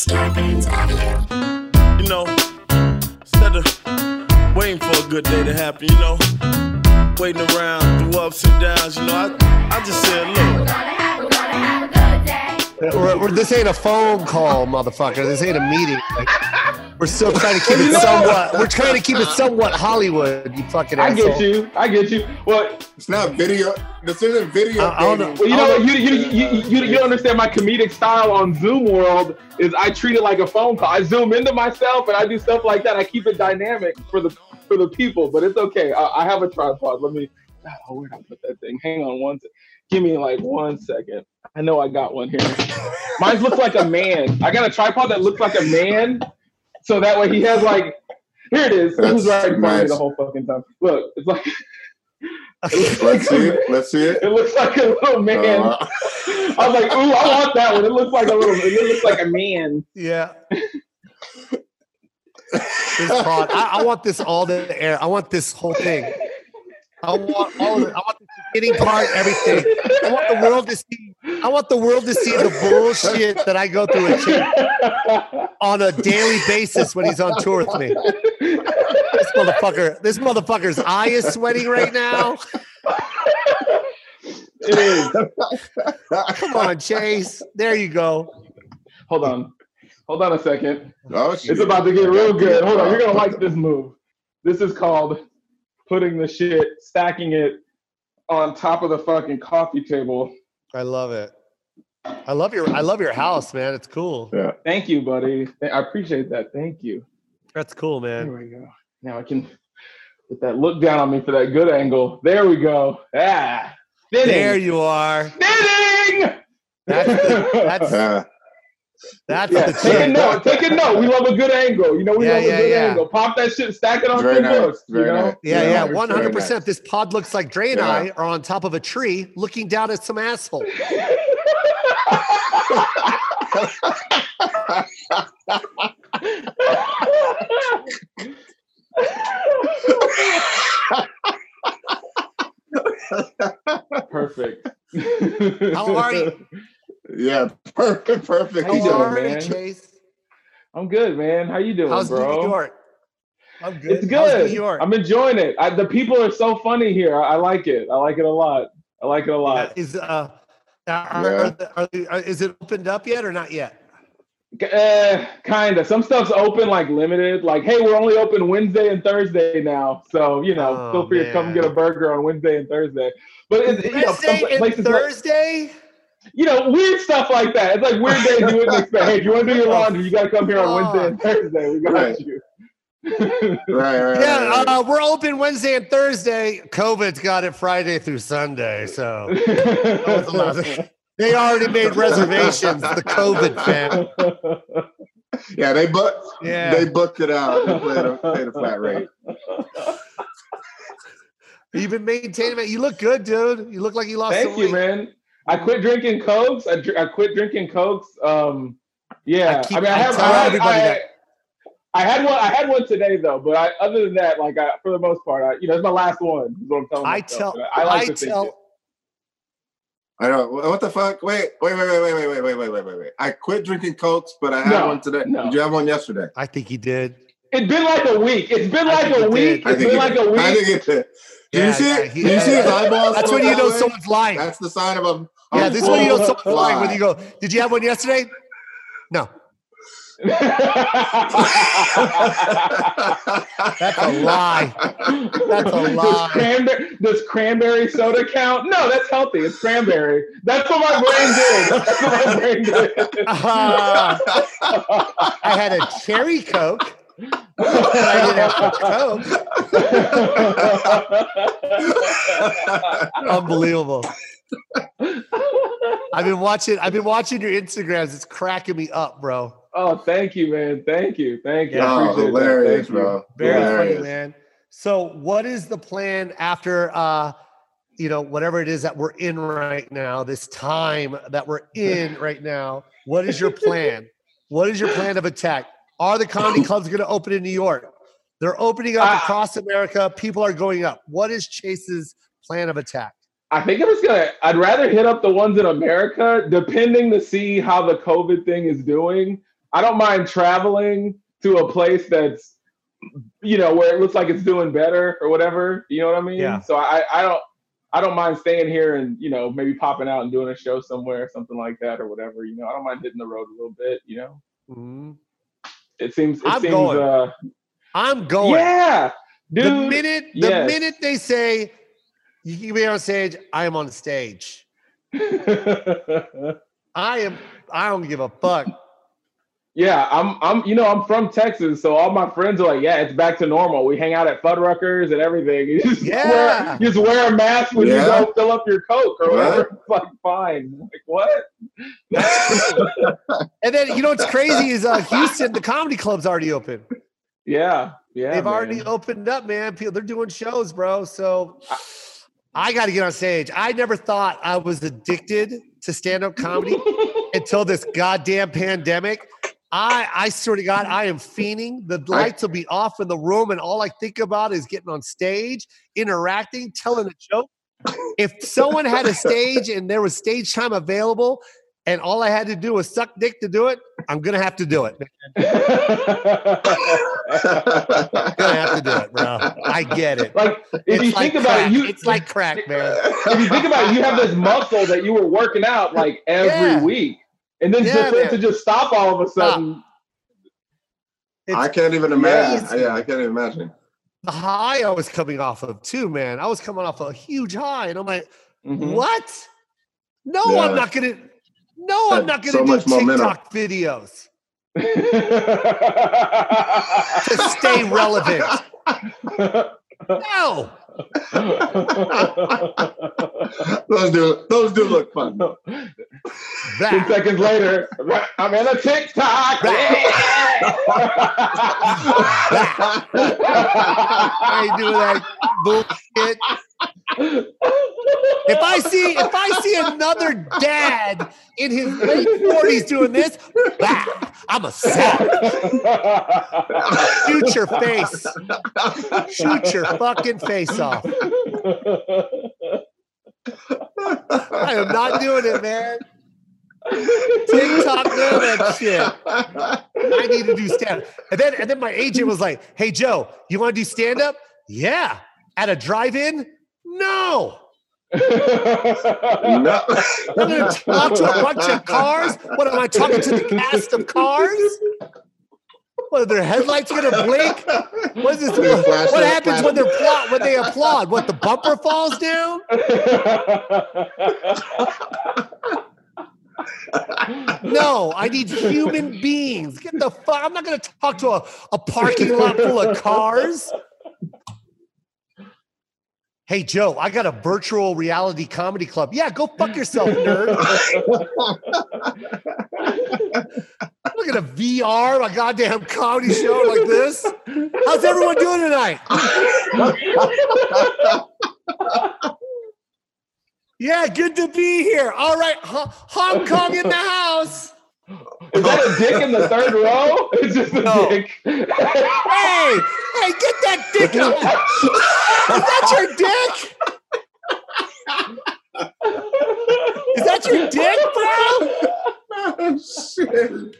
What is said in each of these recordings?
Scarpins Audio. You know, instead of waiting for a good day to happen, you know, waiting around through ups and downs, you know, I, I just said, look, We're gonna have, we're gonna have a good day. We're- we're- this ain't a phone call, motherfucker. This ain't a meeting. Like, we're still trying to keep it somewhat. We're trying to keep it somewhat Hollywood. You fucking I asshole. get you. I get you. Well, It's not video. This isn't video. I- I don't know. well you know what? You, you, you, you, you don't understand my comedic style on Zoom World is I treat it like a phone call. I zoom into myself and I do stuff like that. I keep it dynamic for the for the people, but it's okay. I, I have a tripod. Let me. God, oh, where'd I put that thing? Hang on one. sec. Give me like one second. I know I got one here. Mine looks like a man. I got a tripod that looks like a man, so that way he has like. Here it is. This is That's right in front of me the whole fucking time. Look, it's like. Let's see it. Let's see it. It looks like a little man. Uh, I was like, ooh, I want that one. It looks like a little. It looks like a man. Yeah. this pod. I, I want this all the air. I want this whole thing. I want all of it. I want the beginning part, everything. I want the world to see. I want the world to see the bullshit that I go through with Chip on a daily basis when he's on tour with me. This motherfucker. This motherfucker's eye is sweating right now. It is. Come on, Chase. There you go. Hold on. Hold on a second. oh, shit. It's about to get real good. Hold on. You're gonna like this move. This is called putting the shit, stacking it on top of the fucking coffee table. I love it. I love your. I love your house, man. It's cool. Yeah. Thank you, buddy. I appreciate that. Thank you. That's cool, man. There we go. Now I can get that look down on me for that good angle. There we go. Ah. Thinning. There you are. Thinning. That's the, that's that's Yeah, the take a note. Take a note. We love a good angle. You know, we Yeah, love yeah, a good yeah. angle. Pop that shit, stack it on Very some nice, books. You know? nice. Yeah, Yeah, yeah, one hundred percent. This pod looks like Dre and Yeah. I are on top of a tree, looking down at some asshole. Perfect. How are you? yeah, perfect, perfect. How you doing, are you, man? Chase? I'm good, man. How you doing, How's bro? New York? I'm good. It's How's good. New York? I'm enjoying it. I, the people are so funny here. I, I like it. I like it a lot. I like it a lot. Is uh, are, Yeah. are, the- are, the- is it opened up yet or not yet? Uh, kinda. Some stuff's open, like limited. Like, hey, we're only open Wednesday and Thursday now, so you know, Oh, feel free to come get a burger on Wednesday and Thursday. But it, you know, some and places like- Thursday. you know, weird stuff like that. It's like weird days you wouldn't expect. Hey, if you want to do your laundry, you got to come here on Wednesday and Thursday. We got Right. you. Right, right, Yeah, right, right. uh, we're open Wednesday and Thursday. COVID's got it Friday through Sunday, so they already made reservations. The COVID fam. yeah, they booked. Yeah. They booked it out. They paid a, paid a flat rate. You've been maintaining it. You look good, dude. You look like you lost Thank some you, weight. man. I quit drinking cokes. I, dr- I quit drinking cokes. Um, yeah. I I, mean, I I have. tell I had, everybody I, that. I had one. I had one today though, but I, other than that, like I, for the most part, I, you know, it's my last one. Is what I'm telling I myself. tell. I, I, like to think tell. it. I know. What the fuck? Wait, wait, wait, wait, wait, wait, wait, wait, wait, wait, wait, wait. I quit drinking cokes, but I had No, one today. no. Did you have one yesterday? I think he did. It's been like a week. It's been like a week. did. I It's been it- like a I week. I think it did. Did Yeah, you see yeah, it? he- Did you see his eyeballs? That's when you know way? someone's lying. That's the sign of a. Yeah, this is when you know someone's lying. When you go, did you have one yesterday? No, that's a lie. That's a Does lie. cranberry, does cranberry soda count? No, that's healthy. It's cranberry. That's what my brain did. That's what my brain did. Ah, I had a cherry coke. I didn't have a coke. Unbelievable. I've been watching. I've been watching your Instagrams. It's cracking me up, bro. Oh, thank you, man. Thank you. Thank you. I Oh, hilarious, Thank you. bro. Very hilarious. funny, man. So, what is the plan after? uh you know, whatever it is that we're in right now, this time that we're in right now, what is your plan? What is your plan of attack? Are the comedy clubs going to open in New York? They're opening up Ah. across America. People are going up. What is Chase's plan of attack? I think I'm just gonna. I'd rather hit up the ones in America, depending to see how the COVID thing is doing. I don't mind traveling to a place that's you know where it looks like it's doing better or whatever. You know what I mean? Yeah. So I I don't I don't mind staying here and you know maybe popping out and doing a show somewhere, or something like that or whatever. You know, I don't mind hitting the road a little bit. You know, Mhm. it seems it I'm seems going. uh I'm going. yeah, dude. the minute the yes. minute they say you can be on stage, I am on stage. I am. I don't give a fuck. Yeah, I'm I'm you know, I'm from Texas, so all my friends are like, Yeah, it's back to normal. We hang out at Fuddruckers and everything. You just Yeah. wear you just wear a mask when Yeah. you go fill up your Coke or Right. whatever. It's like fine. Like, what? And then you know what's crazy is uh, Houston. The comedy club's already open. yeah, yeah. They've man. already opened up, man. People they're doing shows, bro. So I got to get on stage. I never thought I was addicted to stand-up comedy until this goddamn pandemic. I I swear to God, I am fiending. The lights will be off in the room, and all I think about is getting on stage, interacting, telling a joke. If someone had a stage and there was stage time available, and all I had to do was suck dick to do it, I'm gonna have to do it. I'm gonna have to do it, bro. I get it. like if It's you like think about it, you it's like crack, man. if you think about it, you have this muscle that you were working out like every Yeah. week. And then Yeah, just man. to just stop all of a sudden. I can't even imagine. crazy. Yeah, I can't even imagine. The high I was coming off of too, man. I was coming off a huge high, and I'm like, Mhm. what? No, Yeah. I'm not gonna. No, I'm not gonna so do much momentum. TikTok videos to stay relevant. No, Those do those do look fun. Ten seconds later, I'm in a TikTok. I do that bullshit. If I see if I see another dad in his late forties doing this, bah, I'm a savage. Shoot your face. Shoot your fucking face off. I am not doing it, man. TikTok, none that shit. I need to do stand up. And then and then my agent was like, hey Jo, you want to do stand up? Yeah. At a drive-in? No. No. I'm gonna talk to a bunch of cars. What am I talking to the cast of cars? What are their headlights gonna blink? What is this? They're What, happens when they're applaud, when they applaud? What the bumper falls down? No, I need human beings. Get the fuck. I'm not gonna talk to a, a parking lot full of cars. Hey Jo, I got a virtual reality comedy club. Yeah, go fuck yourself, nerd. Look at a VR, a goddamn comedy show like this. How's everyone doing tonight? Yeah, good to be here. All right, Ho- Hong Kong in the house. Is that a dick in the third row? It's just a No. dick. Hey, hey, get that dick out. Is that your dick? Is that your dick, bro? oh, shit.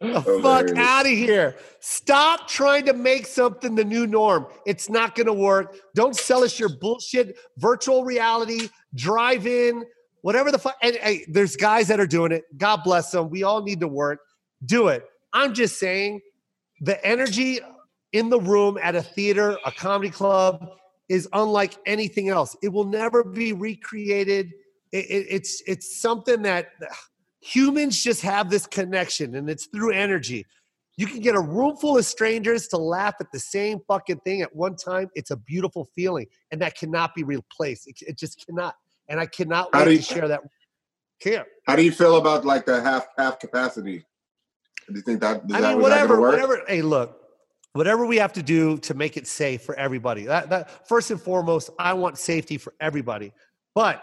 The fuck out of here. Stop trying to make something the new norm. It's not going to work. Don't sell us your bullshit virtual reality, drive in, whatever the fuck. And there's guys that are doing it. God bless them. We all need to work. Do it. I'm just saying the energy in the room at a theater, a comedy club is unlike anything else. It will never be recreated. It- it- it's it's something that humans just have this connection and it's through energy. You can get a room full of strangers to laugh at the same fucking thing at one time. It's a beautiful feeling, and that cannot be replaced. It, it just cannot. And I cannot How wait do to you- share that. Can't. How do you feel about like the half half capacity? Do you think that? Is I that, mean, that whatever, work? whatever. Hey, look, whatever we have to do to make it safe for everybody. That, that first and foremost, I want safety for everybody. But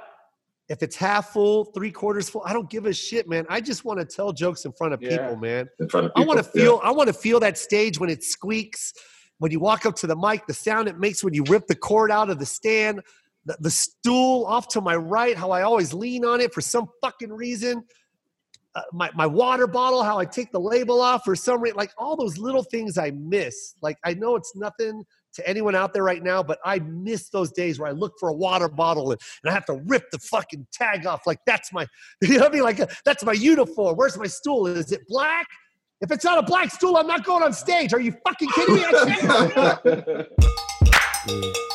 if it's half full, three quarters full, I don't give a shit, man. I just want to tell jokes in front of Yeah. people, man. in front of people. I want to people? Yeah. feel. I want to feel that stage when it squeaks, when you walk up to the mic, the sound it makes when you rip the cord out of the stand, the, the stool off to my right, how I always lean on it for some fucking reason. uh, my my water bottle, how I take the label off for some reason, like all those little things I miss. Like I know it's nothing to anyone out there right now, but I miss those days where I look for a water bottle and, and I have to rip the fucking tag off. Like that's my, you know what I mean? Like uh, that's my uniform. Where's my stool? Is it black? If it's not a black stool, I'm not going on stage. Are you fucking kidding me?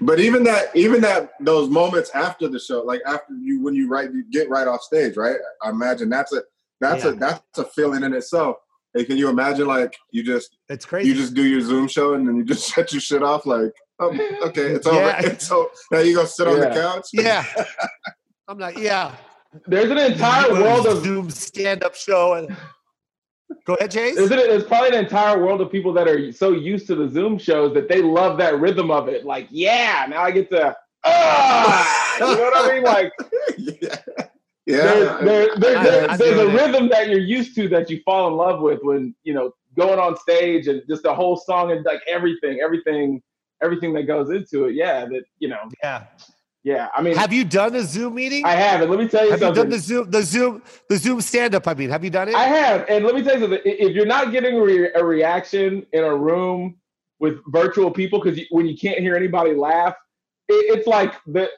But even that, even that, those moments after the show, like after you when you right, you get right off stage, right? I imagine that's a that's a that's a feeling in itself. Hey, can you imagine like you just It's crazy. you just do your Zoom show and then you just shut your shit off like, oh, okay, it's over. Yeah. It's over. Now you go sit on the couch. yeah. I'm like yeah. There's an entire world of Zoom stand up show. And go ahead, Chase. There's, an, there's probably an entire world of people that are so used to the Zoom shows that they love that rhythm of it. Like, yeah, now I get to, ah, you know what I mean? Like, yeah. Yeah. there, there, I- there- I there's a that. rhythm that you're used to that you fall in love with when, you know, going on stage and just the whole song and like everything, everything, everything that goes into it. Yeah, that, you know, Yeah. Yeah. I mean, Have you done a Zoom meeting? I have. And let me tell you Have you done the Zoom, the Zoom, the Zoom stand up? I mean, have you done it? I have, and let me tell you something. If you're not getting a, re- a reaction in a room with virtual people, because when you can't hear anybody laugh, it, it's like the,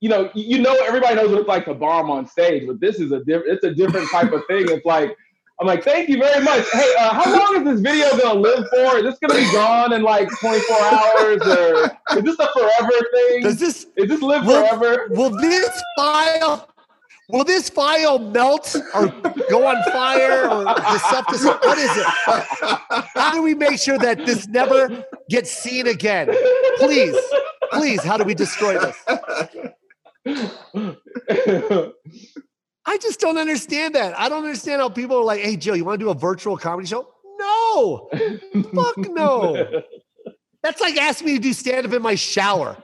you know, you know, everybody knows what it's like to bomb on stage, but this is a different. It's a different type of thing. It's like. I'm like, thank you very much. Hey, uh, how long is this video gonna live for? Is this gonna be gone in like 24 hours, or is this a forever thing? Does this, Is this live will, forever? will this file, will this file melt or go on fire or self What is it? How do we make sure that this never gets seen again? Please, please, how do we destroy this? I just don't understand that. I don't understand how people are like, hey, Jo, you want to do a virtual comedy show? No, fuck no. That's like asking me to do stand up in my shower.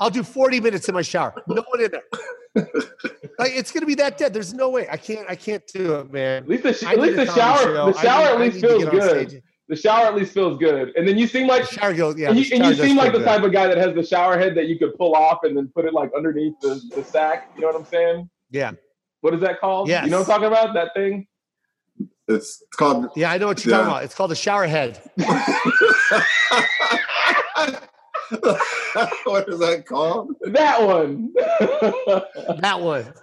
I'll do 40 minutes in my shower. No one in there. like it's gonna be that dead. There's no way. I can't I can't do it, man. At least the, sh- at least the shower, show. the shower at least feels good. The shower at least feels good, and then you seem like The shower goes, yeah. and you, and you seem like the good. type of guy that has the shower head that you could pull off and then put it like underneath the, the sack. You know what I'm saying? Yeah. What is that called? Yes. You know what I'm talking about? That thing? it's called. Yeah, I know what you're talking about. It's called a shower head. what is that called? That one. That one.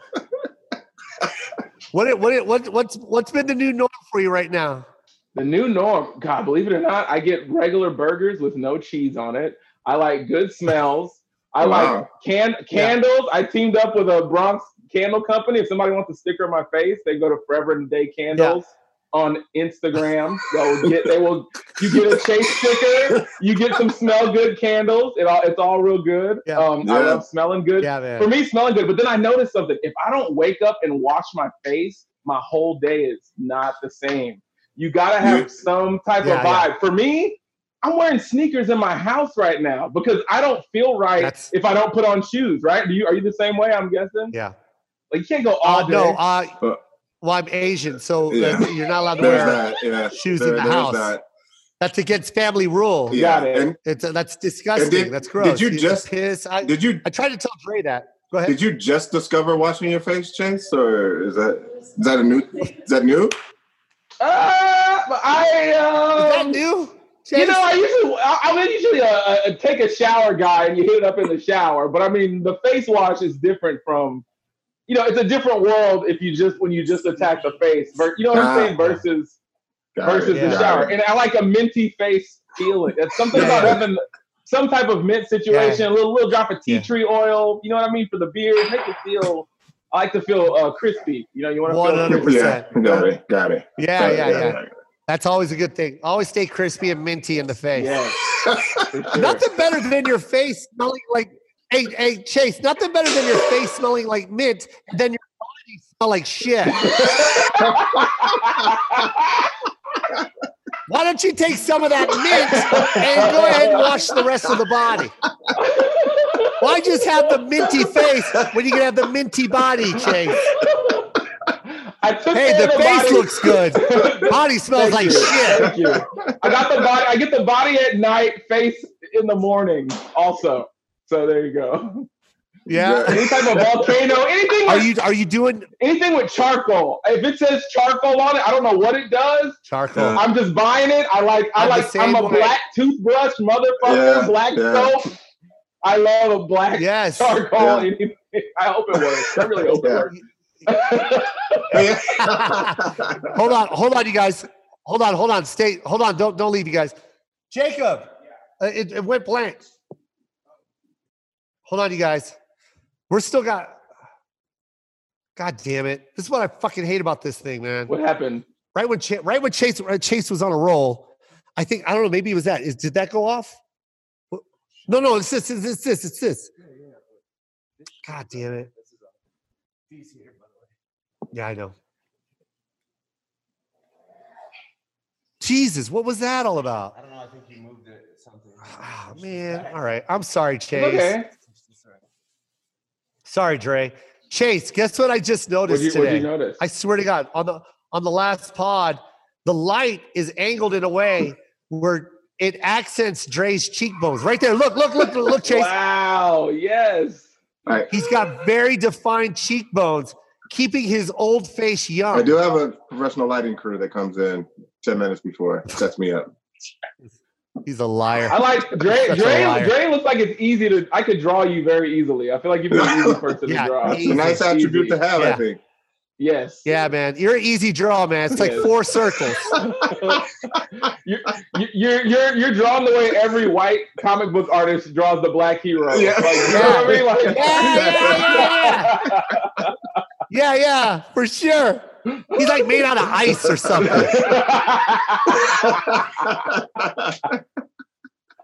What it, what it, what what's what's been the new norm for you right now? the new norm. God, believe it or not, I get regular burgers with no cheese on it. I like good smells. I like can candles. I teamed up with a Bronx candle company. If somebody wants a sticker on my face, they go to Forever and a Day Candles on Instagram. They'll get they will you get a chase sticker, you get some smell good candles. It all it's all real good. Yeah. Um I love smelling good. Yeah, man. For me, smelling good. But then I noticed something. If I don't wake up and wash my face, my whole day is not the same. You gotta have some type Yeah, of yeah. vibe. For me, I'm wearing sneakers in my house right now because I don't feel right That's- if I don't put on shoes. Right? Do you? Are you the same way? I'm guessing. Yeah. Like you can't go all Uh, day. no, uh, Uh, well, I'm Asian, so Yeah. uh, you're not allowed to wear. that. Yeah. shoes in the house. that. That's against family rule. Yeah. Got it. And It's uh, that's disgusting. did- that's did gross. you You just- piss? I, did you I tried to tell Dre that. Go ahead. did you just discover washing your face, Chase, or is that is that a new is that new? Uh, but I. Is that Um, new? You know, I usually, I- I'm usually a, a take a shower guy, and you hit it up in the shower. But I mean, the face wash is different from, you know, it's a different world if you just when you just attack the face. ver- You know what I'm saying? Versus Got it, versus Yeah. the shower, and I like a minty face feeling. It's something about having some type of mint situation, a little little drop of tea Yeah. tree oil. You know what I mean for the beard, make it feel. I like to feel uh, crispy. You know, you want to feel 100%. got it, got it. Yeah, Got it, yeah, got yeah. That's always a good thing. Always stay crispy and minty in the face. Yeah. Sure. Nothing better than in your face smelling like hey hey Chase. Nothing better than your face smelling like mint, than your body smell like shit. Why don't you take some of that mint and go ahead and wash the rest of the body? Why just have the minty face when you can have the minty body, Chase? Hey, the the face body. looks good. Body smells like you. shit. Thank you. I got the body. I get the body at night, face in the morning. Also, so there you go. Yeah. Any type of volcano, anything. Are you are you doing anything with charcoal? If it says charcoal on it, I don't know what it does. charcoal? I'm just buying it. I like. I I'm like. I'm a way. black toothbrush motherfucker. Yeah, black yeah. soap. I love a black Yes. charcoal. Yeah. anything. I hope it works. I really hope it works. hold on, hold on, you guys. Hold on, hold on. Stay. Hold on. Don't don't leave, you guys. Jacob, uh, it, it went blank. Hold on, you guys. We're still got. God damn it! This is what I fucking hate about this thing, man. What happened? Right when Ch- right when Chase uh, Chase was on a roll, I think I don't know. Maybe it was that. Is, did that go off? No, no. It's this. It's this. It's this. It's this. God damn it! Yeah, I know. Jesus, what was that all about? I don't know. I think you moved it something. Ah, man. All right. I'm sorry, Chase. Okay. Sorry, Dre. Chase, guess what I just noticed you, what'd today? you notice? I swear to God, on the on the last pod, the light is angled in a way where it accents Dre's cheekbones. Right there. Look, look, look, look, Chase. Wow. Yes. I, He's got very defined cheekbones, keeping his old face young. I do have a professional lighting crew that comes in 10 minutes before, sets me up. He's a liar. I like Dre. Such Dre. Dre looks like it's easy to. I could draw you very easily. I feel like you'd be an easy person Yeah, to draw. It's a nice attribute to have, Yeah. I think. Yes. Yeah, man. You're an easy draw, man. It's like Yes. four circles. you're, you're you're you're drawn the way every white comic book artist draws the black hero. Yeah. Like, you know what I mean? Like, Yeah, yeah, Yeah, yeah, for sure. He's like made out of ice or something.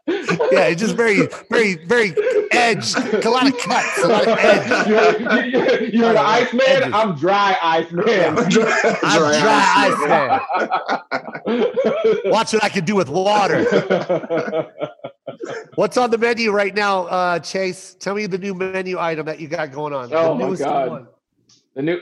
Yeah, it's just very, very, very edge. A lot of cuts, a lot of edge. you're, you're, you're the Iceman. Edges. I'm dry Iceman. I'm dry ice man. Watch what I can do with water. What's on the menu right now, uh, Chase? Tell me the new menu item that you got going on. Oh the my God. one. The new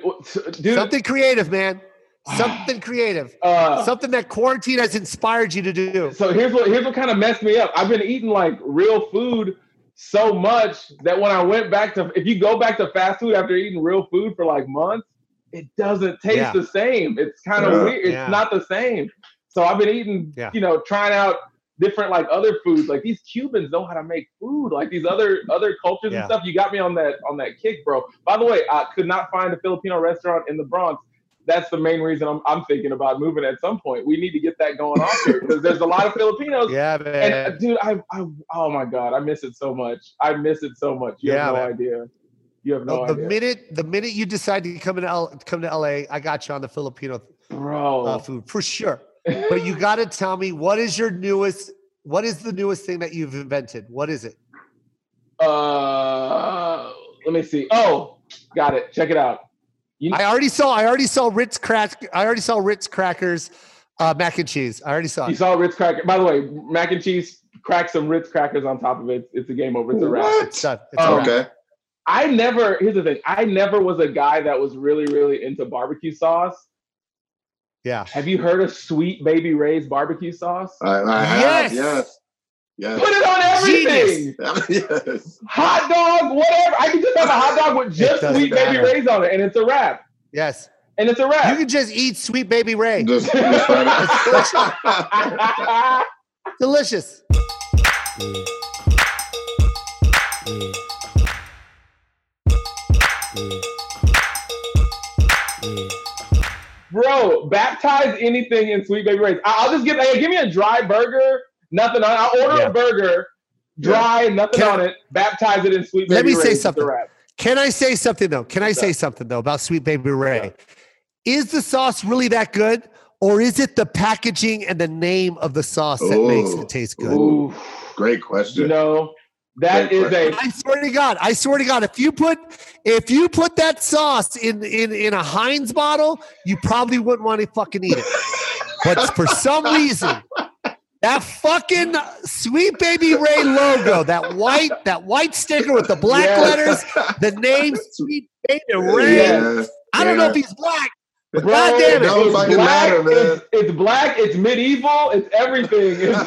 dude. Something creative, man. Something creative. uh, Something that quarantine has inspired you to do. so here's what here's what kind of messed me up. I've been eating like real food so much that when I went back to if you go back to fast food after eating real food for like months, it doesn't taste Yeah. the same. It's kind of Yeah. weird. It's Yeah. not the same. So I've been eating, Yeah. you know, trying out different like other foods. Like these Cubans know how to make food. Like these other other cultures Yeah. and stuff. You got me on that on that kick, bro. By the way, I could not find a Filipino restaurant in the Bronx. That's the main reason I'm, I'm thinking about moving at some point. We need to get that going on here because there's a lot of Filipinos Yeah, and uh, man. dude, I, I, oh my god, I miss it so much. I miss it so much. You Yeah, have no man. idea. You have no the idea, minute the minute you decide to come to L, come to LA, I got you on the Filipino bro. uh, food for sure. But you got to tell me what is your newest? What is the newest thing that you've invented? What is it? uh, let me see. Oh, got it. Check it out. You, I already saw. I already saw Ritz crack. I already saw Ritz crackers, uh, mac and cheese. I already saw. you It. saw Ritz cracker. By the way, mac and cheese. Crack some Ritz crackers on top of it. It's a game over. It's a wrap. It's done. It's Oh, a wrap. Okay. I never. Here's the thing. I never was a guy that was really, really into barbecue sauce. Yeah. Have you heard of Sweet Baby Ray's barbecue sauce? I, I Yes! have, yes. Yes. Put it on everything. yes. hot dog, whatever. I can just have a hot dog with just doesn't sweet baby rays on it, and it's a wrap. Yes. And it's a wrap. You can just eat sweet baby Ray. Just, just try Delicious. Bro, baptize anything in sweet baby rays. I- I'll just give hey, give me a dry burger, nothing on. I'll order Yeah. a burger, dry, nothing Can on it. Baptize it in sweet baby Let me rays. say it's something. Can I say something though? Can I say something though about Sweet Baby Ray? Is the sauce really that good, or is it the packaging and the name of the sauce that makes it taste good? Ooh. Great question. You know, that Great is a I swear to God, I swear to God, if you put if you put that sauce in in in a Heinz bottle, you probably wouldn't want to fucking eat it. But for some reason, that fucking Sweet Baby Ray logo, that white that white sticker with the black Yes. letters, the name Sweet Baby Ray. Yeah. I don't know if he's black, but Bro, God damn it. It's black, matter, man. It's, it's black. It's medieval. It's everything.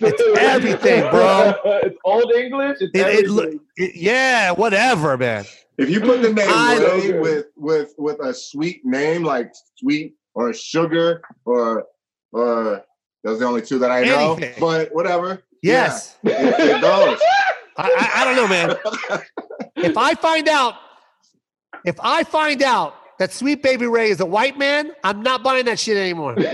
It's, It's everything, bro. it's old English. It's It, it, it- yeah, whatever, man. If you put the name I- Ray with with with a sweet name like sweet or sugar or or those are the only two that I know. Anything. But whatever. Yes. Yeah, it, it goes. I, I, I don't know, man. if I find out, if I find out that Sweet Baby Ray is a white man, I'm not buying that shit anymore. but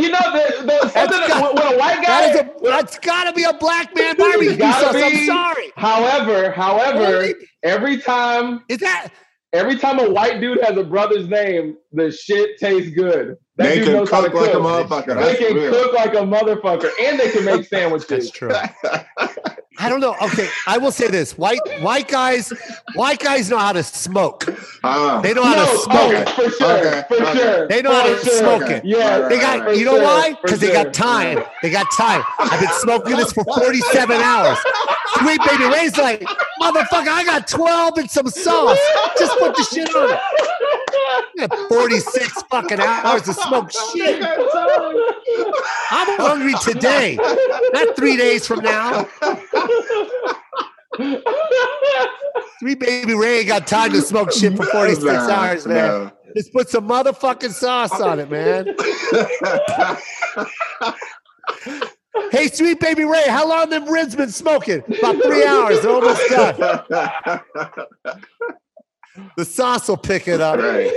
you know, the, the, something that, got- when a white guy. That is a, that's got to be a black man barbecue gotta sauce. I'm sorry. however, however, Only- every time, Is that every time a white dude has a brother's name, the shit tastes good. That They dude can knows how to cook like a motherfucker. They That's can real. cook like a motherfucker, and they can make sandwiches. that's true? I don't know. Okay, I will say this: white white guys, white guys know how to smoke. Ah. They know how No, to smoke oh, it. for sure, Okay, for okay. sure. They know how to sure. smoke it. Yeah, They right, got, right. you know sure, why? for Because they got time. They got time. I've been smoking this for 47 hours. Sweet Baby Ray's like, motherfucker, I got 12 and some sauce. Just put the shit on it. You 46 fucking hours to smoke shit. I'm hungry today, not three days from now. Sweet Baby Ray ain't got time to smoke shit for 46 Nah, hours, man. no. Just put some motherfucking sauce on it, man. Hey, Sweet Baby Ray, how long them ribs been smoking? About three hours. They're almost done. The sauce will pick it up. right.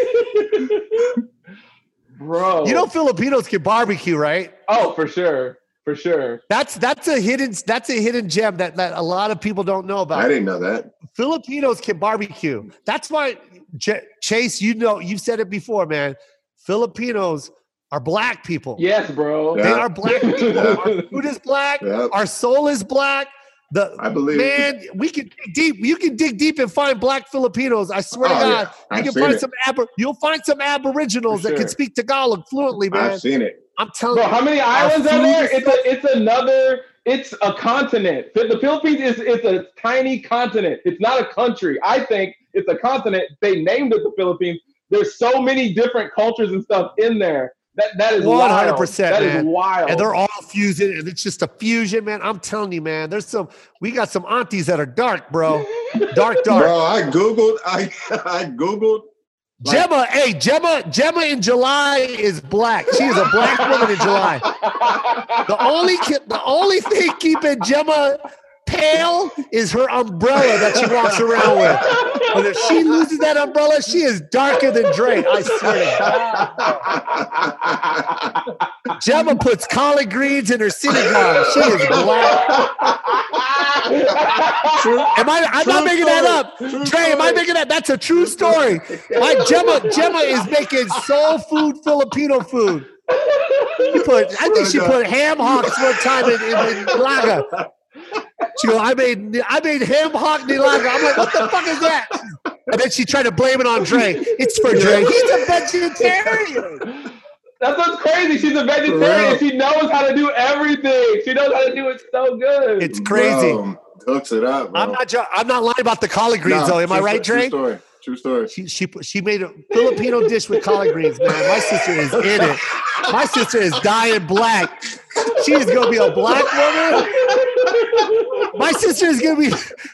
Bro. You know Filipinos can barbecue, right? Oh, for sure. For sure. That's that's a hidden that's a hidden gem that, that a lot of people don't know about. I didn't know that. Filipinos can barbecue. That's why J- Chase, you know, you've said it before, man. Filipinos are black people. Yes, bro. They Yeah. are black people. Our food is black. Yep. Our soul is black. The I believe it. man, we can dig deep. You can dig deep and find black Filipinos. I swear to Oh, God, yeah. you I've can find it. some aber- You'll find some Aboriginals For that can speak Tagalog fluently, man. I've seen it. I'm telling Bro, you. how many islands are there? It's a, it's another. It's a continent. The the Philippines is it's a tiny continent. It's not a country. I think it's a continent. They named it the Philippines. There's so many different cultures and stuff in there. That that is 100%, 100%. That is wild. and they're all fusing, and it's just a fusion, man. I'm telling you, man. There's some. We got some aunties that are dark, bro. Dark, dark. Bro, I googled. I I googled. Like- Gemma, hey, Gemma, Gemma in July is black. She is a black woman in July. The only the only thing keeping Gemma pale is her umbrella that she walks around with. But if she loses that umbrella, she is darker than Drake. I swear. Gemma puts collard greens in her sinigang. She is black. Am I? I'm not True making that up. True Trey, am I making that? That's a true story. My Gemma, Gemma is making soul food Filipino food. She put, I think she put ham hocks one time in, in, in Nilaga. She go, I made I made ham hock Nilaga. I'm like, what the fuck is that? And then she tried to blame it on Dre. It's for Dre. He's a vegetarian. That's what's crazy. She's a vegetarian. She knows how to do everything. She knows how to do it so good. It's crazy. Bro, hooks it up. Bro. I'm not jo- I'm not lying about the collard greens No, though. Am I right, Dre? True story. True story. She she she made a Filipino dish with collard greens, man. My sister is in it. My sister is dying black. She is gonna be a black woman. My sister is gonna be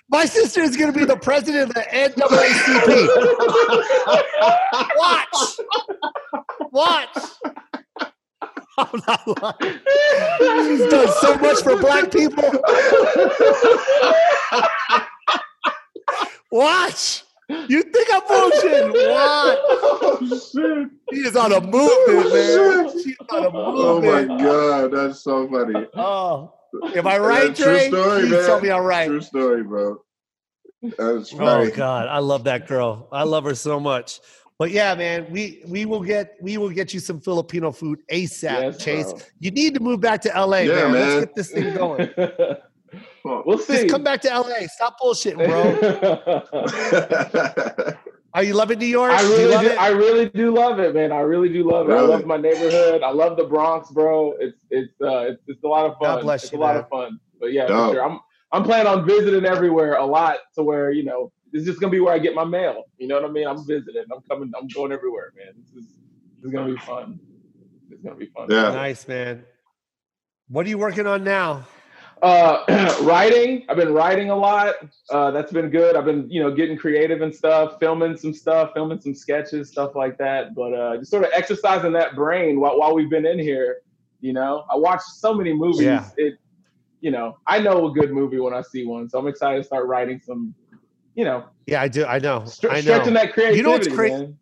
my sister is gonna be the president of the NAACP. Watch. Watch. I'm not lying. She's done so much for black people. Watch. You think I'm bullshitting? Watch. Oh shit! She is on a movement, man. She's on a Oh my god, that's so funny. Oh, am I right, Yeah, true story, Please man. tell me I'm right. True story, bro. That's oh, funny. Oh. God, I love that girl. I love her so much. But yeah, man, we we will get we will get you some Filipino food ASAP, Yes, Chase. bro. You need to move back to LA, Yeah, man. man. Let's get this thing going. we'll see. Just come back to LA. Stop bullshitting, bro. Are you loving New York? I really, love do. I really do love it, man. I really do love it. I love my neighborhood. I love the Bronx, bro. It's it's uh, it's, it's a lot of fun. God bless it's you, a lot of fun. But yeah, Dope. for sure. I'm I'm planning on visiting everywhere a lot to where you know this is just gonna be where I get my mail. You know what I mean? I'm visiting. I'm coming. I'm going everywhere, man. This is this is gonna be fun. It's gonna be fun. Yeah. Nice, man. What are you working on now? Uh, writing. I've been writing a lot. Uh, that's been good. I've been, you know, getting creative and stuff, filming some stuff, filming some sketches, stuff like that. But uh, just sort of exercising that brain while, while we've been in here. You know, I watched so many movies. Yeah. It, you know, I know a good movie when I see one. So I'm excited to start writing some. You know, Yeah, I do. I know. stre- I stretching that creativity. You know what's cra- man.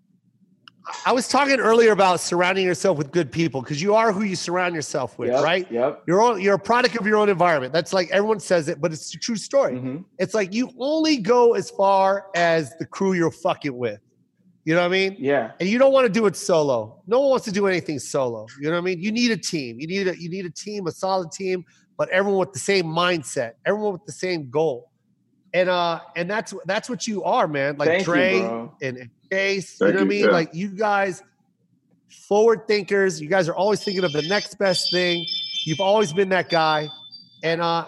I was talking earlier about surrounding yourself with good people because you are who you surround yourself with, Yep, right? Yep. You're all, you're a product of your own environment. That's like everyone says it, but it's a true story. Mhm. It's like you only go as far as the crew you're fucking with. You know what I mean? Yeah. And you don't want to do it solo. No one wants to do anything solo. You know what I mean? You need a team. You need a you need a team, a solid team, but everyone with the same mindset, everyone with the same goal. And uh and that's that's what you are, man. Like Thank Dre bro. and, and Chase. Thank you know what I mean? yeah. Like you guys, forward thinkers. You guys are always thinking of the next best thing. You've always been that guy, and uh,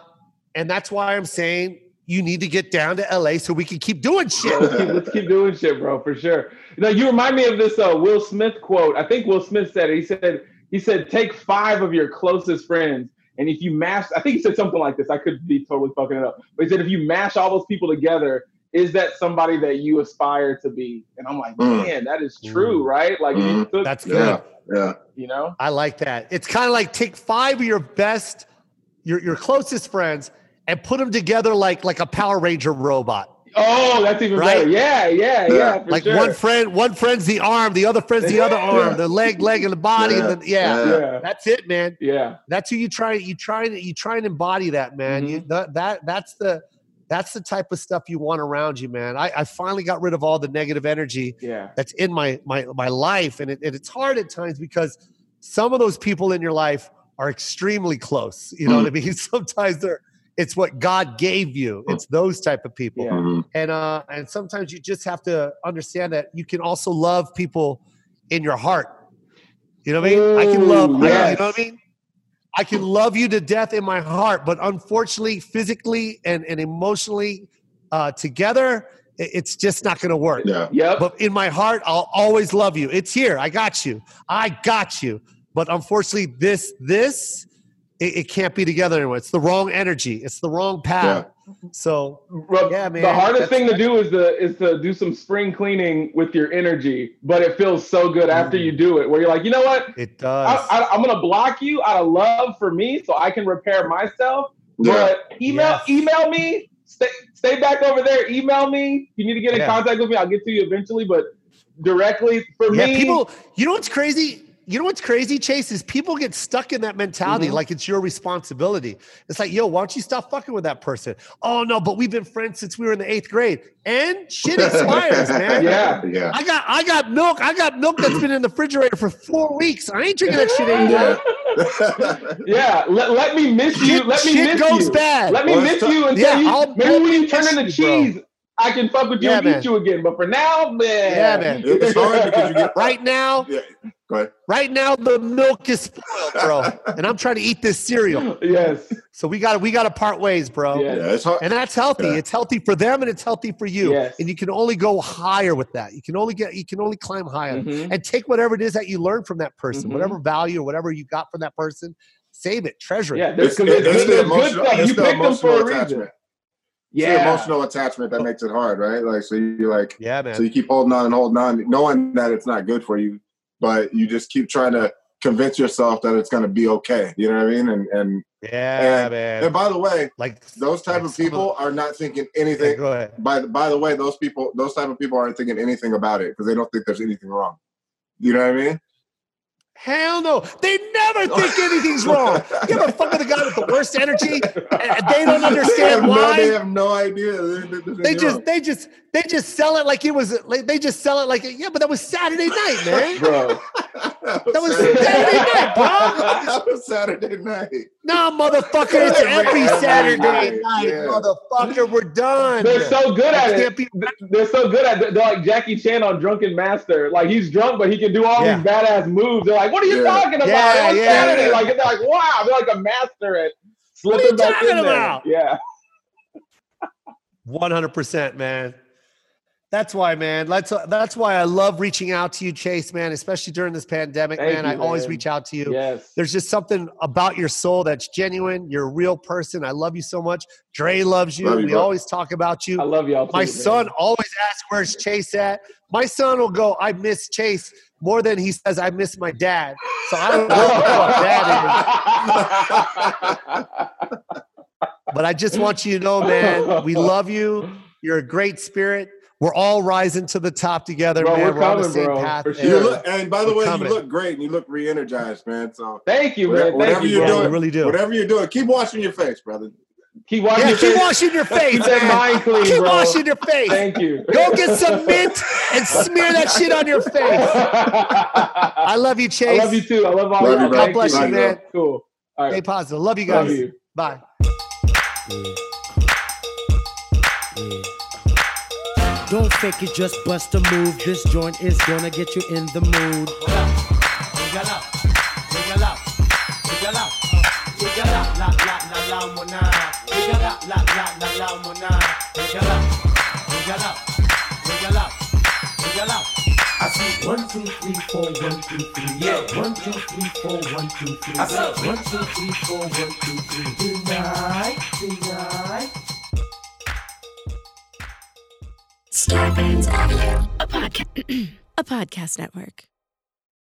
and that's why I'm saying you need to get down to LA so we can keep doing shit. let's, keep, let's keep doing shit, bro, for sure. You know, you remind me of this uh, Will Smith quote. I think Will Smith said it. He said, he said, take five of your closest friends, and if you mash, I think he said something like this. I could be totally fucking it up, but he said, if you mash all those people together, is that somebody that you aspire to be? And I'm like, Mm. man, that is true, right? Like, if you Mhm. took, That's good. Yeah. Yeah. you know, I like that. It's kind of like take five of your best, your your closest friends, and put them together like like a Power Ranger robot. Oh, that's even Right? better. Yeah, yeah, yeah. Like sure. one friend, one friend's the arm, the other friend's the other arm, Yeah. the leg, leg, and the body. Yeah. And the, yeah. That's it, man. yeah. That's who you try. You try and you try and embody that, man. Mm-hmm. that, that that's the that's the type of stuff you want around you, man. I, I finally got rid of all the negative energy Yeah. that's in my my my life, and, it, and it's hard at times because some of those people in your life are extremely close. You know what I mean? Sometimes they're it's what God gave you. It's those type of people. Yeah. Mhm. and uh and sometimes you just have to understand that you can also love people in your heart. You know what i mean? I can Ooh, love I- you know what i mean? I can love you to death in my heart but unfortunately physically and and emotionally uh together it's just not going to work. Yeah. Yep. but in my heart i'll always love you. It's here. I got you. I got you. But unfortunately this this it, it can't be together anymore it's the wrong energy it's the wrong path so Bro, Yeah, man. The hardest thing to do is to is to do some spring cleaning with your energy, but it feels so good after Mm. you do it. Where you're like, you know what? it does I, I'm gonna block you out of love for me, so I can repair myself. Yeah. But email Yes. email me. Stay stay back over there. Email me. You need to get in Yeah. contact with me, I'll get to you eventually. But directly for Yeah, me, people. You know what's crazy? You know what's crazy, Chase, is people get stuck in that mentality Mhm. like it's your responsibility. It's like, yo, why don't you stop fucking with that person? Oh no, but we've been friends since we were in the eighth grade, and shit expires, man. Yeah. Yeah. I got, I got milk. I got milk that's been in the refrigerator for four weeks. I ain't drinking that shit anymore. Yeah. yeah. Let, let me miss you. Shit, let me miss you. shit miss goes you. bad. Let me Well, miss it's you until Yeah, you I'll maybe when you miss turn into you, bro. Cheese, I can fuck with you Yeah, and man. eat you again. But for now, man. Yeah, man. It's hard because you get right now, Yeah. Go ahead. right now, the milk is spoiled, bro, and I'm trying to eat this cereal. Yes. So we got to, we got to part ways, bro. Yeah. Yeah, it's hard. and that's healthy. Yeah. It's healthy for them, and it's healthy for you. Yes. And you can only go higher with that. You can only get, you can only climb higher, Mhm. and take whatever it is that you learn from that person, Mhm. whatever value or whatever you got from that person, save it, treasure it. Yeah, there's, It's, there's, it's there's the good stuff. it's You the picked them for a reason. Yeah. emotional attachment that makes it hard, right? Like, so you like, yeah, man. so you keep holding on and holding on, knowing that it's not good for you, but you just keep trying to convince yourself that it's going to be okay. You know what I mean? And and yeah, and- man. and by the way, like those type like of some of people are not thinking Yeah, anything. go ahead. By the, by the way, those people, those type of people aren't thinking anything about it because they don't think there's anything wrong. You know what I mean? Hell no. They never think anything's wrong. You ever fuck with a guy with the worst energy and they don't They have understand no, why? they have no idea. They, they- They just they just they just sell it like it was like they just sell it like yeah, but that was Saturday night, man. bro. that That was Saturday night, bro. That was Saturday night. Nah, motherfucker, it's every Every Saturday night, night, yeah. motherfucker. We're done. They're so good at Can't it. be- They're so good at it. They're like Jackie Chan on Drunken Master. Like he's drunk, but he can do all Yeah. these badass moves. They're like, "What are you Yeah. talking about?" Yeah, on yeah, Saturday. yeah. Like they're like, "Wow!" They're like a master at What are slipping you back talking in there. about? Yeah. One hundred percent, man. That's why, man. That's uh, that's why I love reaching out to you, Chase, man. Especially during this pandemic, man. you, I always reach out to you. Yes. There's just something about your soul that's genuine. You're a real person. I love you so much. Dre loves you. Love you, we bro. always talk about you. I love y'all. Too, My man. son always asks, Where's Chase at? My son will go, I miss Chase more than he says, I miss my dad. So I don't know what the fuck that is. But I just want you to know, man, we love you. You're a great spirit. We're all rising to the top together, Bro, man. we're We're, on the coming, same bro, path. for man. You look, and by the way, coming. you look great and you look re-energized, man. So Thank you, man. whatever Thank you, you're bro. Doing- we really do. whatever you're doing, keep washing your face, brother. Keep washing Yeah, your keep face. washing your face, Keep that man. mind clean, Keep bro. washing your face. Thank you. Go get some mint and smear that shit on your face. I I love you, Chase. I love you too. I love all Love y'all. you. God bless you, man. Cool. All Stay positive. Love you Love guys. you. Bye. Don't fake it, just bust a move. This joint is gonna get you in the mood. I see one, two, three, four, one, two, three. Yeah. One, two, three, four, one, two, three. I see one, two, three, four, one, two, three. Tonight, tonight. Starburns Audio. A podcast network.